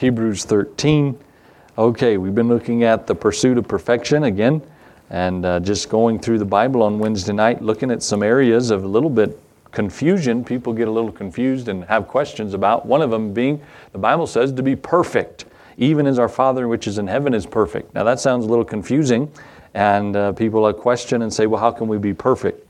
Hebrews 13. Okay, we've been looking at the pursuit of perfection again and uh, just going through the Bible on Wednesday night, looking at some areas of a little bit confusion. People get a little confused and have questions about. One of them being the Bible says to be perfect, even as our Father which is in heaven is perfect. Now that sounds a little confusing, and uh, people question and say, well, how can we be perfect?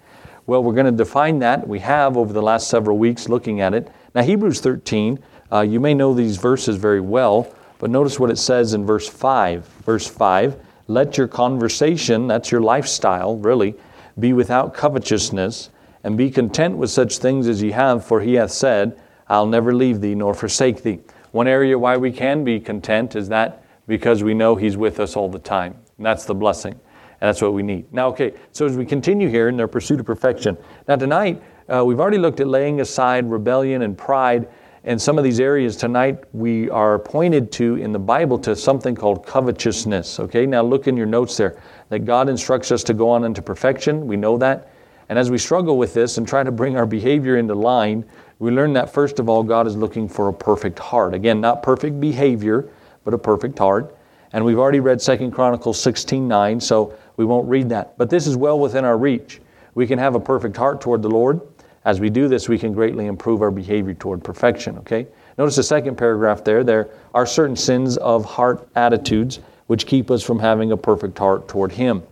Well, we're going to define that. We have over the last several weeks looking at it. Now, Hebrews 13, uh, you may know these verses very well, but notice what it says in verse 5. Verse 5 Let your conversation, that's your lifestyle, really, be without covetousness and be content with such things as ye have, for he hath said, I'll never leave thee nor forsake thee. One area why we can be content is that because we know he's with us all the time. And that's the blessing. And that's what we need. Now, okay, so as we continue here in their pursuit of perfection, now tonight uh, we've already looked at laying aside rebellion and pride. And some of these areas tonight we are pointed to in the Bible to something called covetousness. Okay, now look in your notes there that God instructs us to go on into perfection. We know that. And as we struggle with this and try to bring our behavior into line, we learn that first of all, God is looking for a perfect heart. Again, not perfect behavior, but a perfect heart. And we've already read 2 Chronicles 16 9, so we won't read that. But this is well within our reach. We can have a perfect heart toward the Lord. As we do this, we can greatly improve our behavior toward perfection, okay? Notice the second paragraph there. There are certain sins of heart attitudes which keep us from having a perfect heart toward Him.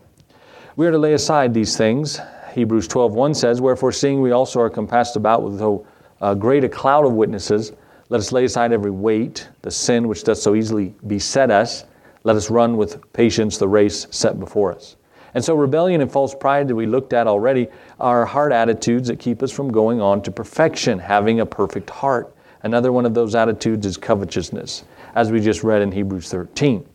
We are to lay aside these things Hebrews 12:1 says, "Wherefore seeing we also are compassed about with so uh, great a cloud of witnesses, let us lay aside every weight, the sin which does so easily beset us, let us run with patience the race set before us." And so rebellion and false pride that we looked at already are heart attitudes that keep us from going on to perfection, having a perfect heart. Another one of those attitudes is covetousness, as we just read in Hebrews 13.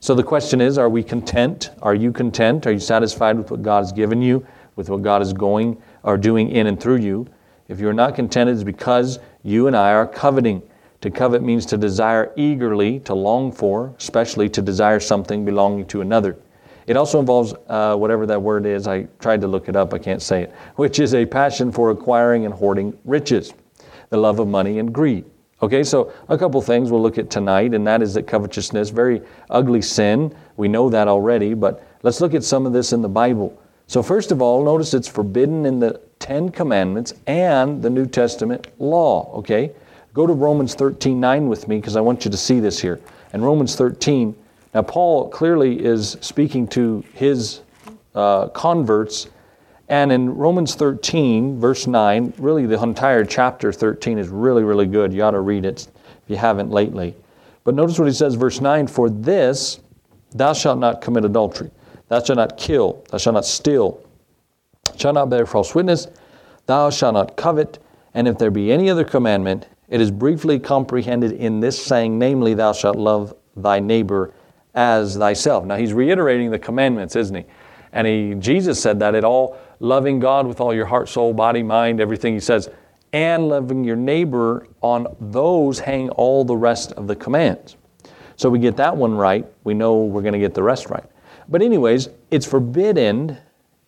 So the question is, are we content? Are you content? Are you satisfied with what God has given you? with what God is going or doing in and through you. If you're not contented, it's because you and I are coveting. To covet means to desire eagerly, to long for, especially to desire something belonging to another. It also involves uh, whatever that word is. I tried to look it up, I can't say it, which is a passion for acquiring and hoarding riches, the love of money and greed. Okay, so a couple things we'll look at tonight, and that is that covetousness, very ugly sin. We know that already, but let's look at some of this in the Bible. So, first of all, notice it's forbidden in the Ten Commandments and the New Testament law, okay? Go to Romans 13 9 with me because I want you to see this here. In Romans 13, now Paul clearly is speaking to his uh, converts. And in Romans 13, verse 9, really the entire chapter 13 is really, really good. You ought to read it if you haven't lately. But notice what he says, verse 9 For this thou shalt not commit adultery. Thou shalt not kill, thou shalt not steal, shalt not bear false witness, thou shalt not covet, and if there be any other commandment, it is briefly comprehended in this saying, namely, thou shalt love thy neighbor as thyself. Now he's reiterating the commandments, isn't he? And he, Jesus said that it all loving God with all your heart, soul, body, mind, everything he says, and loving your neighbor, on those hang all the rest of the commands. So we get that one right, we know we're going to get the rest right. But, anyways, it's forbidden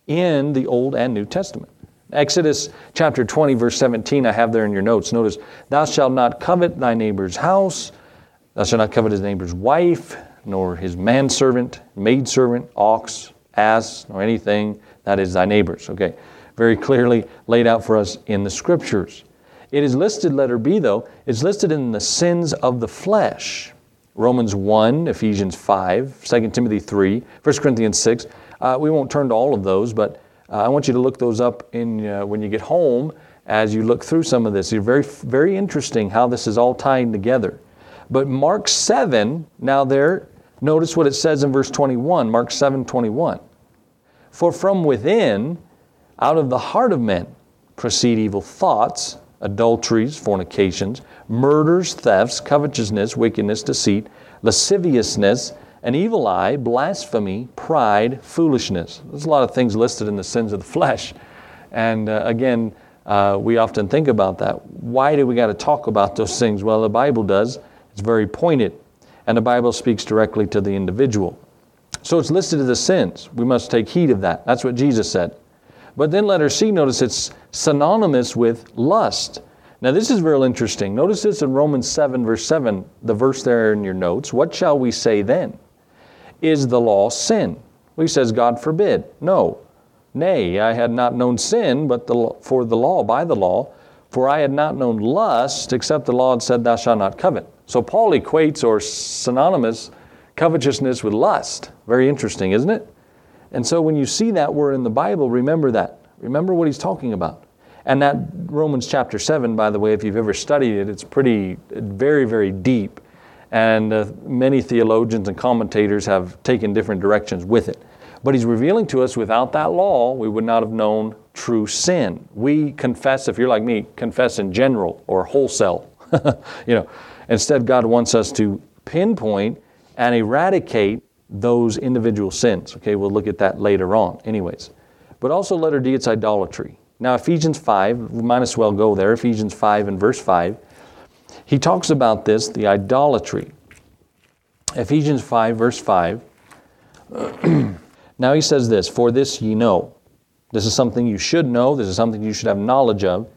in the Old and New Testament. Exodus chapter 20, verse 17, I have there in your notes. Notice, Thou shalt not covet thy neighbor's house, thou shalt not covet his neighbor's wife, nor his manservant, maidservant, ox, ass, nor anything that is thy neighbor's. Okay, very clearly laid out for us in the scriptures. It is listed, letter B though, it's listed in the sins of the flesh. Romans 1, Ephesians 5, 2 Timothy 3, 1 Corinthians 6. Uh, we won't turn to all of those, but uh, I want you to look those up in, uh, when you get home as you look through some of this. It's very, very interesting how this is all tying together. But Mark 7, now there, notice what it says in verse 21, Mark 7, 21. For from within, out of the heart of men, proceed evil thoughts, adulteries, fornications, murders, thefts, covetousness, wickedness, deceit, lasciviousness, an evil eye, blasphemy, pride, foolishness. There's a lot of things listed in the sins of the flesh. And uh, again, uh, we often think about that. Why do we got to talk about those things? Well, the Bible does. It's very pointed. And the Bible speaks directly to the individual. So it's listed as the sins. We must take heed of that. That's what Jesus said. But then letter C, notice it's synonymous with lust. Now, this is real interesting. Notice this in Romans 7, verse 7, the verse there in your notes. What shall we say then? Is the law sin? Well, he says, God forbid. No. Nay, I had not known sin, but the, for the law, by the law, for I had not known lust, except the law had said, Thou shalt not covet. So Paul equates or synonymous covetousness with lust. Very interesting, isn't it? And so when you see that word in the Bible, remember that. Remember what he's talking about. And that Romans chapter 7, by the way, if you've ever studied it, it's pretty, very, very deep. And uh, many theologians and commentators have taken different directions with it. But he's revealing to us without that law, we would not have known true sin. We confess, if you're like me, confess in general or wholesale. you know, instead, God wants us to pinpoint and eradicate those individual sins. Okay, we'll look at that later on, anyways. But also, letter D, it's idolatry. Now, Ephesians 5, we might as well go there. Ephesians 5 and verse 5. He talks about this, the idolatry. Ephesians 5, verse 5. now he says this For this ye know. This is something you should know. This is something you should have knowledge of.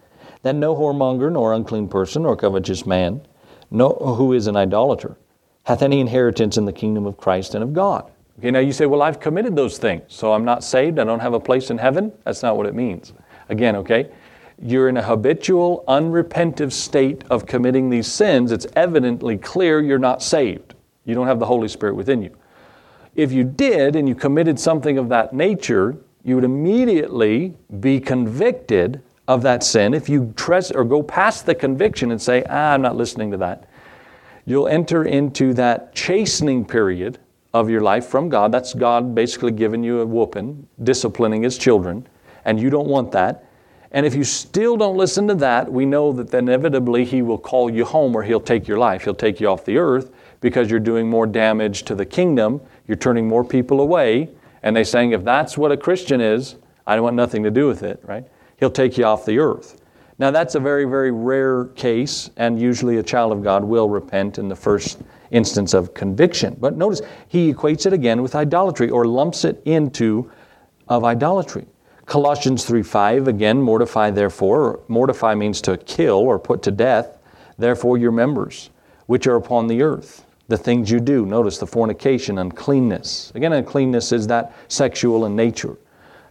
That no whoremonger, nor unclean person, nor covetous man, no, who is an idolater, hath any inheritance in the kingdom of Christ and of God. Okay, now you say, well, I've committed those things, so I'm not saved, I don't have a place in heaven. That's not what it means. Again, okay? You're in a habitual, unrepentive state of committing these sins. It's evidently clear you're not saved. You don't have the Holy Spirit within you. If you did and you committed something of that nature, you would immediately be convicted of that sin. If you trust or go past the conviction and say, ah, I'm not listening to that, you'll enter into that chastening period of your life from God. That's God basically giving you a whooping, disciplining His children, and you don't want that. And if you still don't listen to that, we know that inevitably He will call you home or He'll take your life. He'll take you off the earth because you're doing more damage to the kingdom. You're turning more people away. And they're saying, if that's what a Christian is, I don't want nothing to do with it, right? He'll take you off the earth. Now, that's a very, very rare case, and usually a child of God will repent in the first instance of conviction. But notice, he equates it again with idolatry or lumps it into of idolatry. Colossians 3 5, again, mortify therefore. Mortify means to kill or put to death, therefore, your members, which are upon the earth. The things you do. Notice the fornication, uncleanness. Again, uncleanness is that sexual in nature.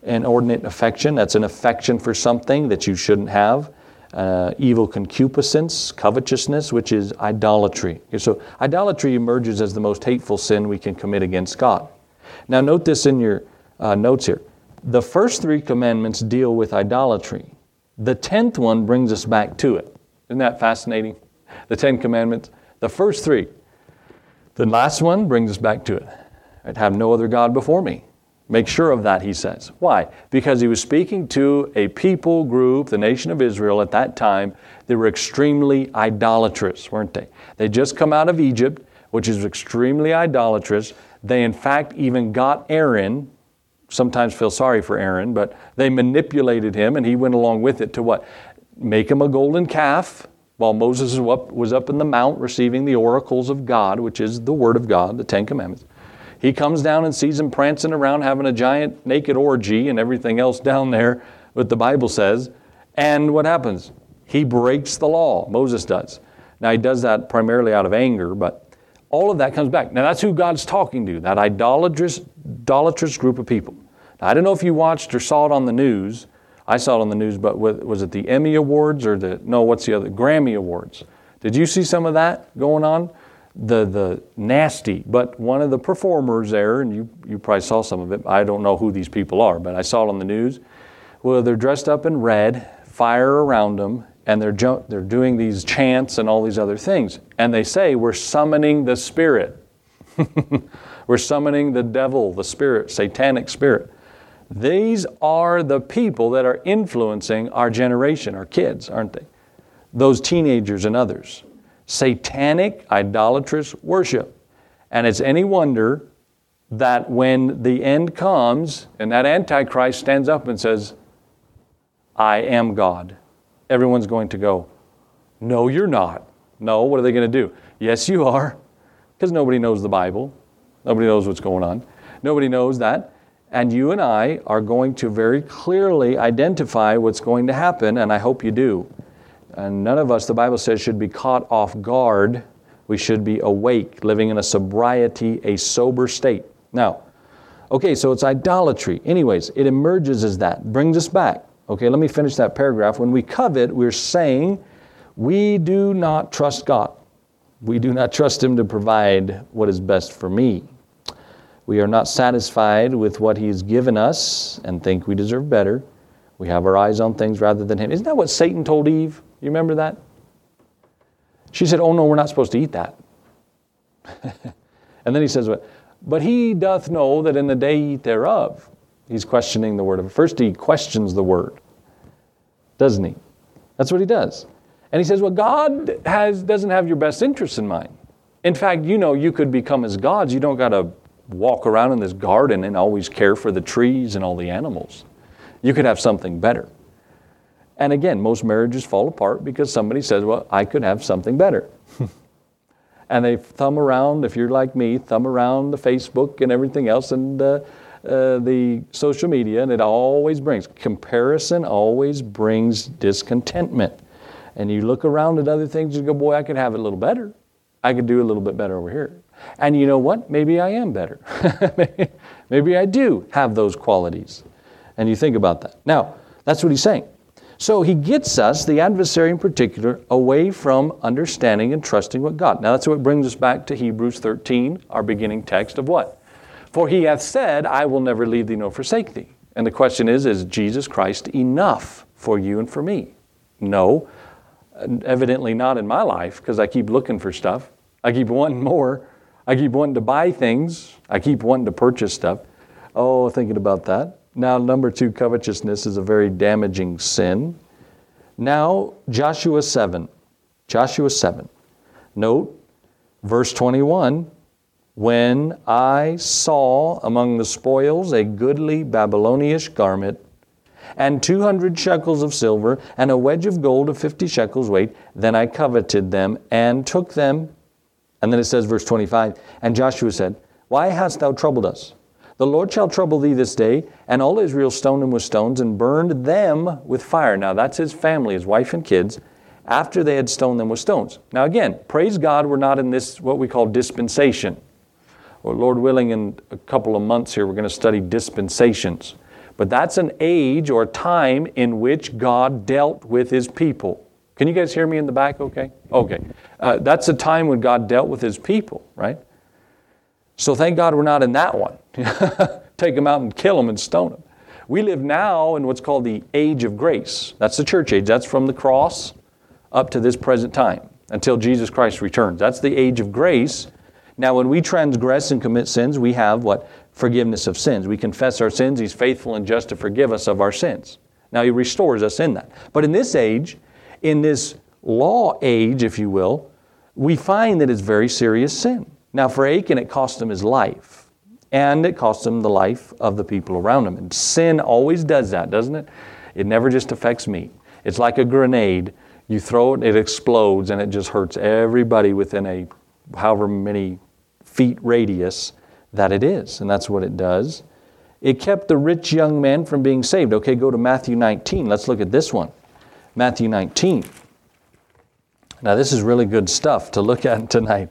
Inordinate affection, that's an affection for something that you shouldn't have uh, evil concupiscence, covetousness, which is idolatry. So idolatry emerges as the most hateful sin we can commit against God. Now, note this in your uh, notes here. The first three commandments deal with idolatry. The tenth one brings us back to it. Isn't that fascinating? The Ten Commandments. The first three. The last one brings us back to it. I'd have no other God before me. Make sure of that, he says. Why? Because he was speaking to a people group, the nation of Israel at that time, they were extremely idolatrous, weren't they? They just come out of Egypt, which is extremely idolatrous. They, in fact, even got Aaron, sometimes feel sorry for Aaron, but they manipulated him and he went along with it to what? Make him a golden calf while Moses was up, was up in the mount receiving the oracles of God, which is the Word of God, the Ten Commandments. He comes down and sees him prancing around having a giant naked orgy and everything else down there, what the Bible says. And what happens? He breaks the law. Moses does. Now, he does that primarily out of anger, but all of that comes back. Now, that's who God's talking to, that idolatrous, idolatrous group of people. Now, I don't know if you watched or saw it on the news. I saw it on the news, but was it the Emmy Awards or the, no, what's the other? Grammy Awards. Did you see some of that going on? The, the nasty, but one of the performers there, and you, you probably saw some of it, I don't know who these people are, but I saw it on the news. Well, they're dressed up in red, fire around them, and they're, ju- they're doing these chants and all these other things. And they say, We're summoning the spirit. We're summoning the devil, the spirit, satanic spirit. These are the people that are influencing our generation, our kids, aren't they? Those teenagers and others satanic, idolatrous worship. And it's any wonder that when the end comes and that Antichrist stands up and says, I am God, everyone's going to go, No, you're not. No, what are they going to do? Yes, you are, because nobody knows the Bible. Nobody knows what's going on. Nobody knows that. And you and I are going to very clearly identify what's going to happen, and I hope you do. And none of us, the Bible says, should be caught off guard. We should be awake, living in a sobriety, a sober state. Now, okay, so it's idolatry. Anyways, it emerges as that, brings us back. Okay, let me finish that paragraph. When we covet, we're saying we do not trust God. We do not trust Him to provide what is best for me. We are not satisfied with what He's given us and think we deserve better. We have our eyes on things rather than Him. Isn't that what Satan told Eve? You remember that? She said, Oh, no, we're not supposed to eat that. and then he says, But he doth know that in the day eat thereof. He's questioning the word of it. First, he questions the word, doesn't he? That's what he does. And he says, Well, God has, doesn't have your best interests in mind. In fact, you know, you could become as gods. You don't got to walk around in this garden and always care for the trees and all the animals. You could have something better. And again, most marriages fall apart because somebody says, Well, I could have something better. and they thumb around, if you're like me, thumb around the Facebook and everything else and uh, uh, the social media, and it always brings comparison, always brings discontentment. And you look around at other things and go, Boy, I could have it a little better. I could do a little bit better over here. And you know what? Maybe I am better. Maybe I do have those qualities. And you think about that. Now, that's what he's saying. So he gets us, the adversary in particular, away from understanding and trusting what God. Now that's what brings us back to Hebrews 13, our beginning text of what? For he hath said, I will never leave thee nor forsake thee. And the question is, is Jesus Christ enough for you and for me? No, evidently not in my life because I keep looking for stuff. I keep wanting more. I keep wanting to buy things. I keep wanting to purchase stuff. Oh, thinking about that. Now, number two, covetousness is a very damaging sin. Now, Joshua 7. Joshua 7. Note verse 21 When I saw among the spoils a goodly Babylonish garment, and 200 shekels of silver, and a wedge of gold of 50 shekels weight, then I coveted them and took them. And then it says, verse 25, And Joshua said, Why hast thou troubled us? The Lord shall trouble thee this day, and all Israel stoned him with stones and burned them with fire. Now that's his family, his wife and kids, after they had stoned them with stones. Now again, praise God, we're not in this what we call dispensation. Or Lord willing, in a couple of months here, we're going to study dispensations. But that's an age or time in which God dealt with his people. Can you guys hear me in the back okay? Okay. Uh, that's a time when God dealt with his people, right? So thank God we're not in that one. Take them out and kill them and stone them. We live now in what's called the age of grace. That's the church age. That's from the cross up to this present time until Jesus Christ returns. That's the age of grace. Now, when we transgress and commit sins, we have what? Forgiveness of sins. We confess our sins. He's faithful and just to forgive us of our sins. Now, He restores us in that. But in this age, in this law age, if you will, we find that it's very serious sin. Now, for Achan, it cost him his life, and it cost him the life of the people around him. And sin always does that, doesn't it? It never just affects me. It's like a grenade. You throw it, it explodes, and it just hurts everybody within a however many feet radius that it is. And that's what it does. It kept the rich young man from being saved. Okay, go to Matthew 19. Let's look at this one. Matthew 19. Now, this is really good stuff to look at tonight.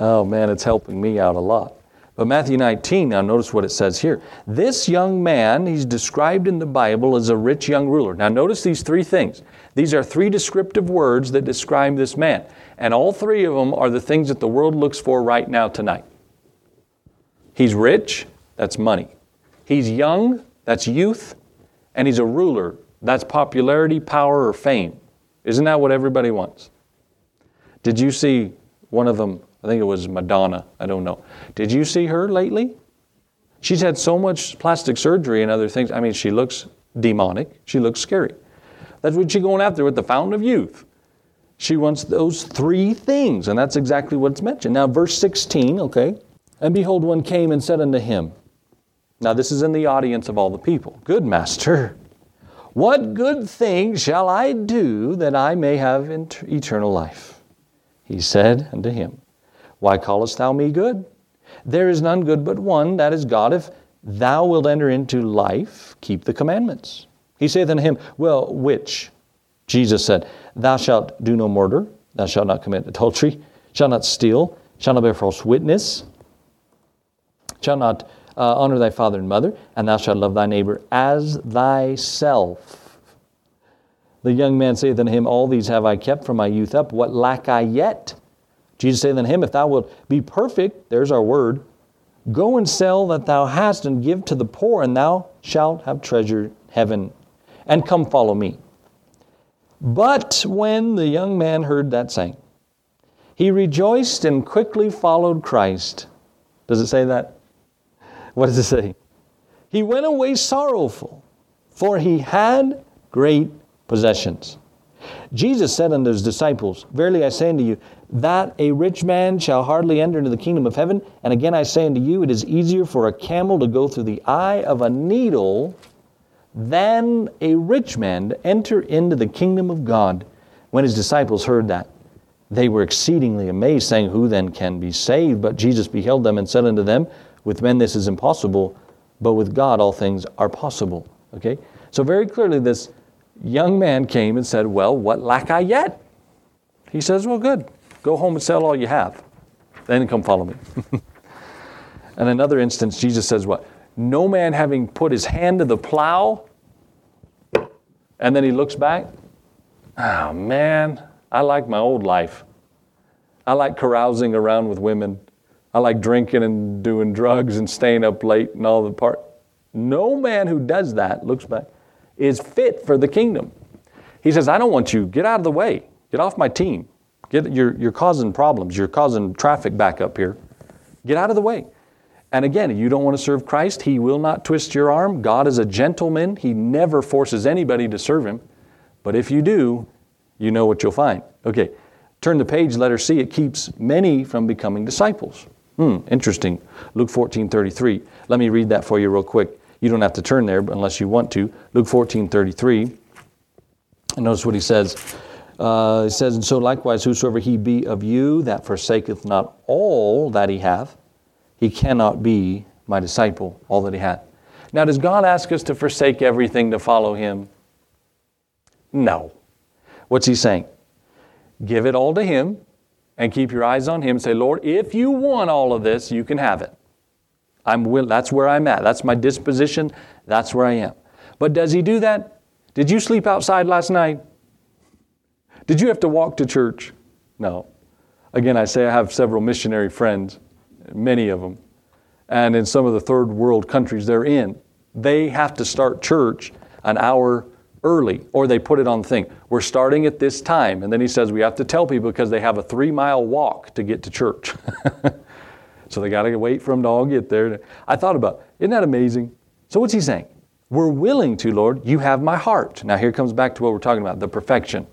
Oh man, it's helping me out a lot. But Matthew 19, now notice what it says here. This young man, he's described in the Bible as a rich young ruler. Now notice these three things. These are three descriptive words that describe this man. And all three of them are the things that the world looks for right now tonight. He's rich, that's money. He's young, that's youth. And he's a ruler, that's popularity, power, or fame. Isn't that what everybody wants? Did you see one of them I think it was Madonna. I don't know. Did you see her lately? She's had so much plastic surgery and other things. I mean, she looks demonic. She looks scary. That's what she's going after with the fountain of youth. She wants those three things, and that's exactly what's mentioned. Now, verse 16, okay. And behold, one came and said unto him, Now, this is in the audience of all the people. Good master, what good thing shall I do that I may have eternal life? He said unto him, why callest thou me good? There is none good but one, that is God. If thou wilt enter into life, keep the commandments. He saith unto him, Well, which? Jesus said, Thou shalt do no murder, thou shalt not commit adultery, shalt not steal, shalt not bear false witness, shalt not uh, honor thy father and mother, and thou shalt love thy neighbor as thyself. The young man saith unto him, All these have I kept from my youth up. What lack I yet? Jesus saith unto him, If thou wilt be perfect, there's our word, go and sell that thou hast and give to the poor, and thou shalt have treasure in heaven. And come follow me. But when the young man heard that saying, he rejoiced and quickly followed Christ. Does it say that? What does it say? He went away sorrowful, for he had great possessions. Jesus said unto his disciples, Verily I say unto you, that a rich man shall hardly enter into the kingdom of heaven. And again I say unto you, it is easier for a camel to go through the eye of a needle than a rich man to enter into the kingdom of God. When his disciples heard that, they were exceedingly amazed, saying, Who then can be saved? But Jesus beheld them and said unto them, With men this is impossible, but with God all things are possible. Okay? So, very clearly, this young man came and said, Well, what lack I yet? He says, Well, good. Go home and sell all you have. Then come follow me. and another instance, Jesus says, What? No man having put his hand to the plow, and then he looks back. Oh, man, I like my old life. I like carousing around with women. I like drinking and doing drugs and staying up late and all the part. No man who does that, looks back, is fit for the kingdom. He says, I don't want you. Get out of the way. Get off my team. Get, you're, you're causing problems. You're causing traffic back up here. Get out of the way. And again, you don't want to serve Christ, He will not twist your arm. God is a gentleman, He never forces anybody to serve Him. But if you do, you know what you'll find. Okay, turn the page, letter C. It keeps many from becoming disciples. Hmm, interesting. Luke 14 33. Let me read that for you real quick. You don't have to turn there unless you want to. Luke 14 33. And notice what he says. Uh, he says, And so likewise, whosoever he be of you that forsaketh not all that he hath, he cannot be my disciple, all that he hath. Now, does God ask us to forsake everything to follow him? No. What's he saying? Give it all to him and keep your eyes on him. Say, Lord, if you want all of this, you can have it. I'm will, that's where I'm at. That's my disposition. That's where I am. But does he do that? Did you sleep outside last night? Did you have to walk to church? No. Again, I say I have several missionary friends, many of them. And in some of the third world countries they're in, they have to start church an hour early, or they put it on the thing. We're starting at this time. And then he says we have to tell people because they have a three mile walk to get to church. so they got to wait for them to all get there. I thought about, isn't that amazing? So what's he saying? We're willing to, Lord. You have my heart. Now here comes back to what we're talking about, the perfection.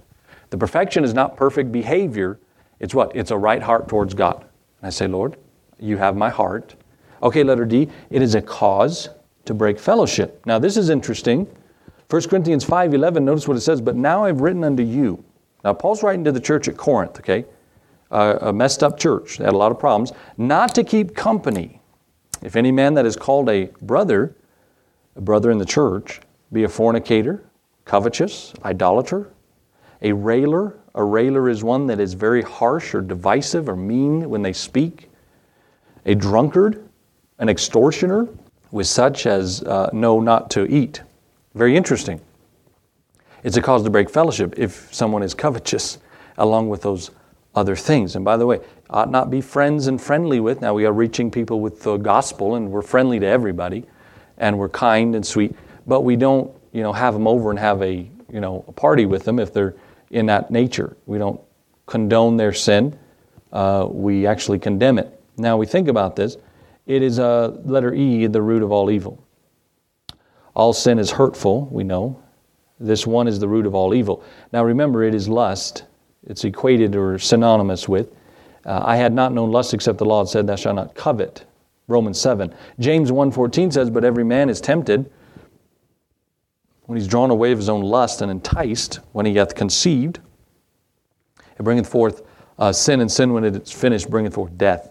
The perfection is not perfect behavior. It's what? It's a right heart towards God. And I say, Lord, you have my heart. Okay, letter D, it is a cause to break fellowship. Now, this is interesting. 1 Corinthians 5.11, notice what it says, But now I've written unto you. Now, Paul's writing to the church at Corinth, okay? Uh, a messed up church. They had a lot of problems. Not to keep company. If any man that is called a brother, a brother in the church, be a fornicator, covetous, idolater, a railer. A railer is one that is very harsh or divisive or mean when they speak. A drunkard, an extortioner, with such as uh, know not to eat. Very interesting. It's a cause to break fellowship if someone is covetous along with those other things. And by the way, ought not be friends and friendly with. Now we are reaching people with the gospel and we're friendly to everybody and we're kind and sweet, but we don't, you know, have them over and have a, you know, a party with them if they're in that nature. We don't condone their sin. Uh, we actually condemn it. Now we think about this. It is a uh, letter E, the root of all evil. All sin is hurtful, we know. This one is the root of all evil. Now remember, it is lust. It's equated or synonymous with. Uh, I had not known lust except the law had said, Thou shalt not covet. Romans 7. James 1.14 says, But every man is tempted when he's drawn away of his own lust and enticed, when he hath conceived, it bringeth forth uh, sin, and sin, when it is finished, bringeth forth death.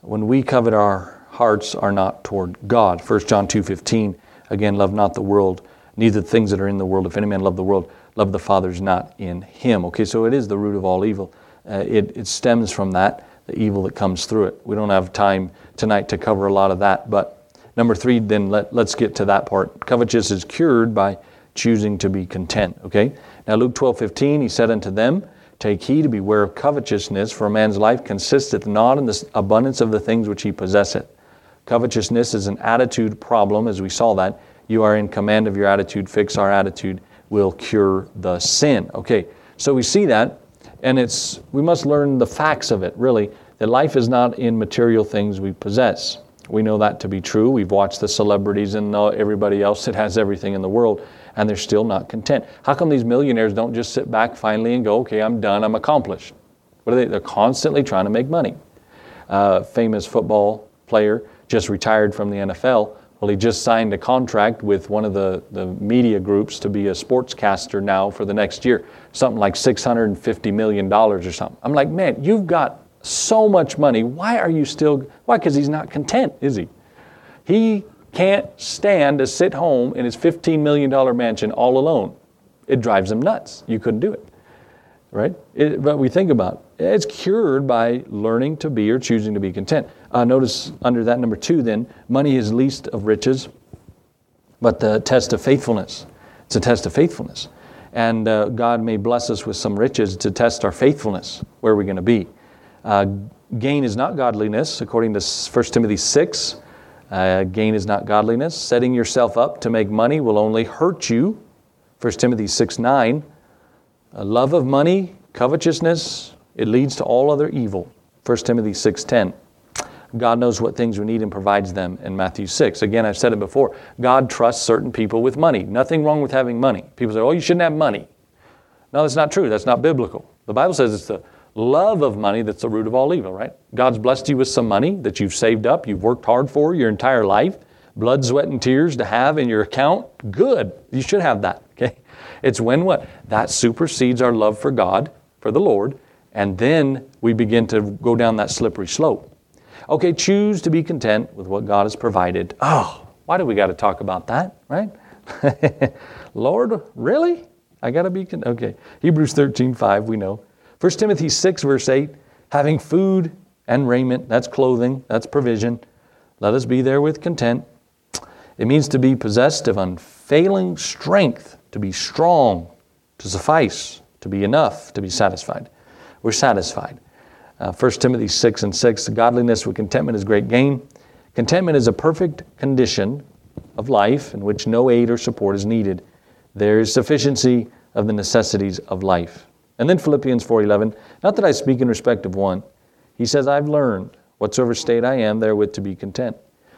When we covet, our hearts are not toward God. 1 John 2.15, again, love not the world, neither the things that are in the world. If any man love the world, love the Father is not in him. Okay, so it is the root of all evil. Uh, it, it stems from that, the evil that comes through it. We don't have time tonight to cover a lot of that, but number three, then let, let's get to that part. Covetous is cured by choosing to be content. Okay? Now, Luke 12 15, he said unto them, Take heed to beware of covetousness, for a man's life consisteth not in the abundance of the things which he possesseth. Covetousness is an attitude problem, as we saw that. You are in command of your attitude, fix our attitude, will cure the sin. Okay, so we see that, and it's we must learn the facts of it, really, that life is not in material things we possess. We know that to be true. We've watched the celebrities and uh, everybody else that has everything in the world and they're still not content. How come these millionaires don't just sit back finally and go, okay, I'm done, I'm accomplished? What are they? They're constantly trying to make money. Uh, famous football player just retired from the NFL. Well, he just signed a contract with one of the, the media groups to be a sportscaster now for the next year, something like $650 million or something. I'm like, man, you've got so much money. Why are you still, why? Because he's not content, is he? He can't stand to sit home in his $15 million mansion all alone. It drives him nuts. You couldn't do it. Right? It, but we think about it. It's cured by learning to be or choosing to be content. Uh, notice under that number two, then, money is least of riches, but the test of faithfulness. It's a test of faithfulness. And uh, God may bless us with some riches to test our faithfulness. Where are we going to be? Uh, gain is not godliness, according to 1 Timothy 6. Uh, gain is not godliness. Setting yourself up to make money will only hurt you. 1 Timothy 6 9. A love of money, covetousness, it leads to all other evil. 1 Timothy 6 10. God knows what things we need and provides them in Matthew 6. Again, I've said it before. God trusts certain people with money. Nothing wrong with having money. People say, oh, you shouldn't have money. No, that's not true. That's not biblical. The Bible says it's the love of money that's the root of all evil, right? God's blessed you with some money that you've saved up, you've worked hard for your entire life, blood, sweat, and tears to have in your account. Good. You should have that, okay? It's when what? That supersedes our love for God, for the Lord, and then we begin to go down that slippery slope. Okay, choose to be content with what God has provided. Oh, why do we got to talk about that, right? Lord, really? I got to be. Okay. Hebrews 13, 5, we know. 1 Timothy 6, verse 8 having food and raiment, that's clothing, that's provision. Let us be there with content. It means to be possessed of unfailing strength, to be strong, to suffice, to be enough, to be satisfied. We're satisfied. Uh, 1 Timothy 6 and 6 Godliness with contentment is great gain. Contentment is a perfect condition of life in which no aid or support is needed. There is sufficiency of the necessities of life. And then Philippians 4:11, not that I speak in respect of one. He says, I've learned whatsoever state I am therewith to be content.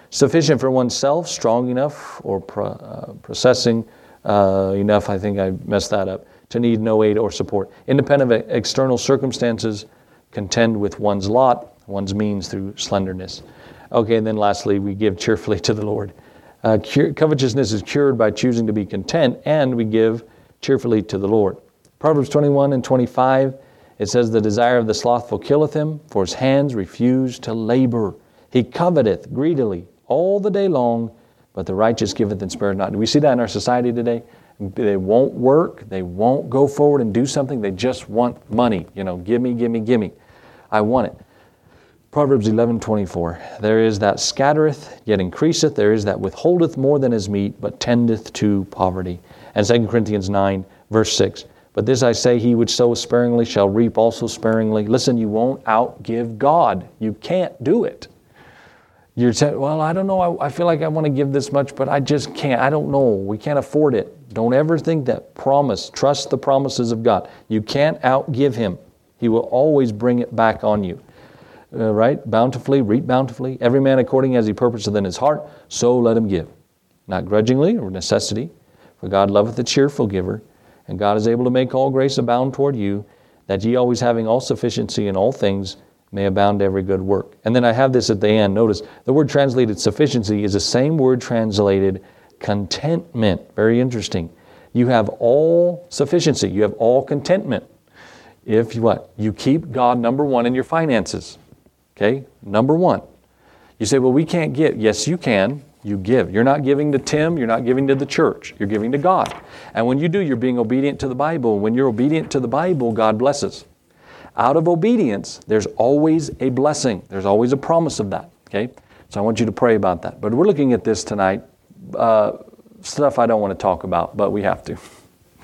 Sufficient for oneself, strong enough, or pro, uh, processing uh, enough, I think I messed that up, to need no aid or support. Independent of external circumstances, contend with one's lot, one's means through slenderness. Okay, and then lastly, we give cheerfully to the Lord. Uh, cure, covetousness is cured by choosing to be content, and we give cheerfully to the Lord. Proverbs 21 and 25, it says, The desire of the slothful killeth him, for his hands refuse to labor. He coveteth greedily all the day long, but the righteous giveth and spareth not. Do we see that in our society today? They won't work, they won't go forward and do something, they just want money. You know, give me, give me, give me. I want it. Proverbs 11, 24. There is that scattereth, yet increaseth. There is that withholdeth more than his meat, but tendeth to poverty. And 2 Corinthians 9, verse 6. But this I say, he which sows sparingly shall reap also sparingly. Listen, you won't outgive God. You can't do it. You're saying, well, I don't know. I, I feel like I want to give this much, but I just can't. I don't know. We can't afford it. Don't ever think that. Promise. Trust the promises of God. You can't outgive Him. He will always bring it back on you. Uh, right? Bountifully, reap bountifully. Every man according as he purposeth in his heart, so let him give. Not grudgingly or necessity, for God loveth a cheerful giver. And God is able to make all grace abound toward you, that ye always having all sufficiency in all things may abound to every good work. And then I have this at the end. Notice the word translated sufficiency is the same word translated contentment. Very interesting. You have all sufficiency, you have all contentment. If you what? You keep God number one in your finances. Okay? Number one. You say, well, we can't get. Yes, you can. You give. You're not giving to Tim, you're not giving to the church, you're giving to God. And when you do, you're being obedient to the Bible. When you're obedient to the Bible, God blesses. Out of obedience, there's always a blessing, there's always a promise of that. Okay? So I want you to pray about that. But we're looking at this tonight. Uh, stuff I don't want to talk about, but we have to.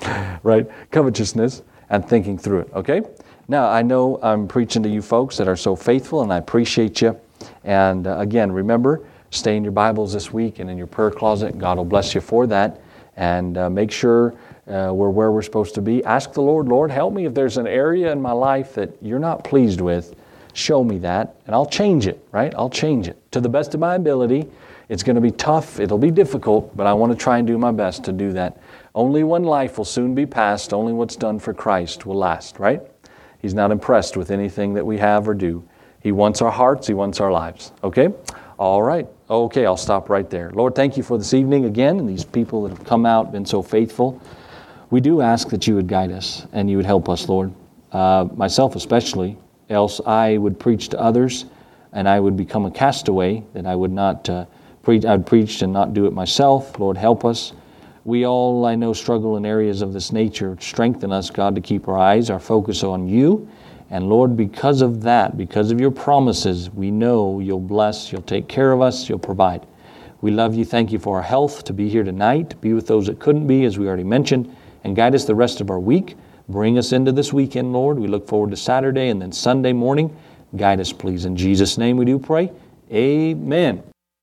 right? Covetousness and thinking through it. Okay? Now, I know I'm preaching to you folks that are so faithful, and I appreciate you. And uh, again, remember, stay in your Bibles this week and in your prayer closet. God will bless you for that. And uh, make sure uh, we're where we're supposed to be. Ask the Lord, Lord, help me if there's an area in my life that you're not pleased with. Show me that, and I'll change it, right? I'll change it to the best of my ability. It's going to be tough, it'll be difficult, but I want to try and do my best to do that. Only one life will soon be passed, only what's done for Christ will last, right? He's not impressed with anything that we have or do. He wants our hearts, He wants our lives. Okay? All right. Okay, I'll stop right there. Lord, thank you for this evening again and these people that have come out, been so faithful. We do ask that you would guide us and you would help us, Lord. Uh, myself especially, else I would preach to others and I would become a castaway, that I would not uh, preach, I'd preach and not do it myself. Lord, help us. We all, I know, struggle in areas of this nature. Strengthen us, God, to keep our eyes, our focus on you. And Lord, because of that, because of your promises, we know you'll bless, you'll take care of us, you'll provide. We love you. Thank you for our health to be here tonight, to be with those that couldn't be, as we already mentioned, and guide us the rest of our week. Bring us into this weekend, Lord. We look forward to Saturday and then Sunday morning. Guide us, please. In Jesus' name we do pray. Amen.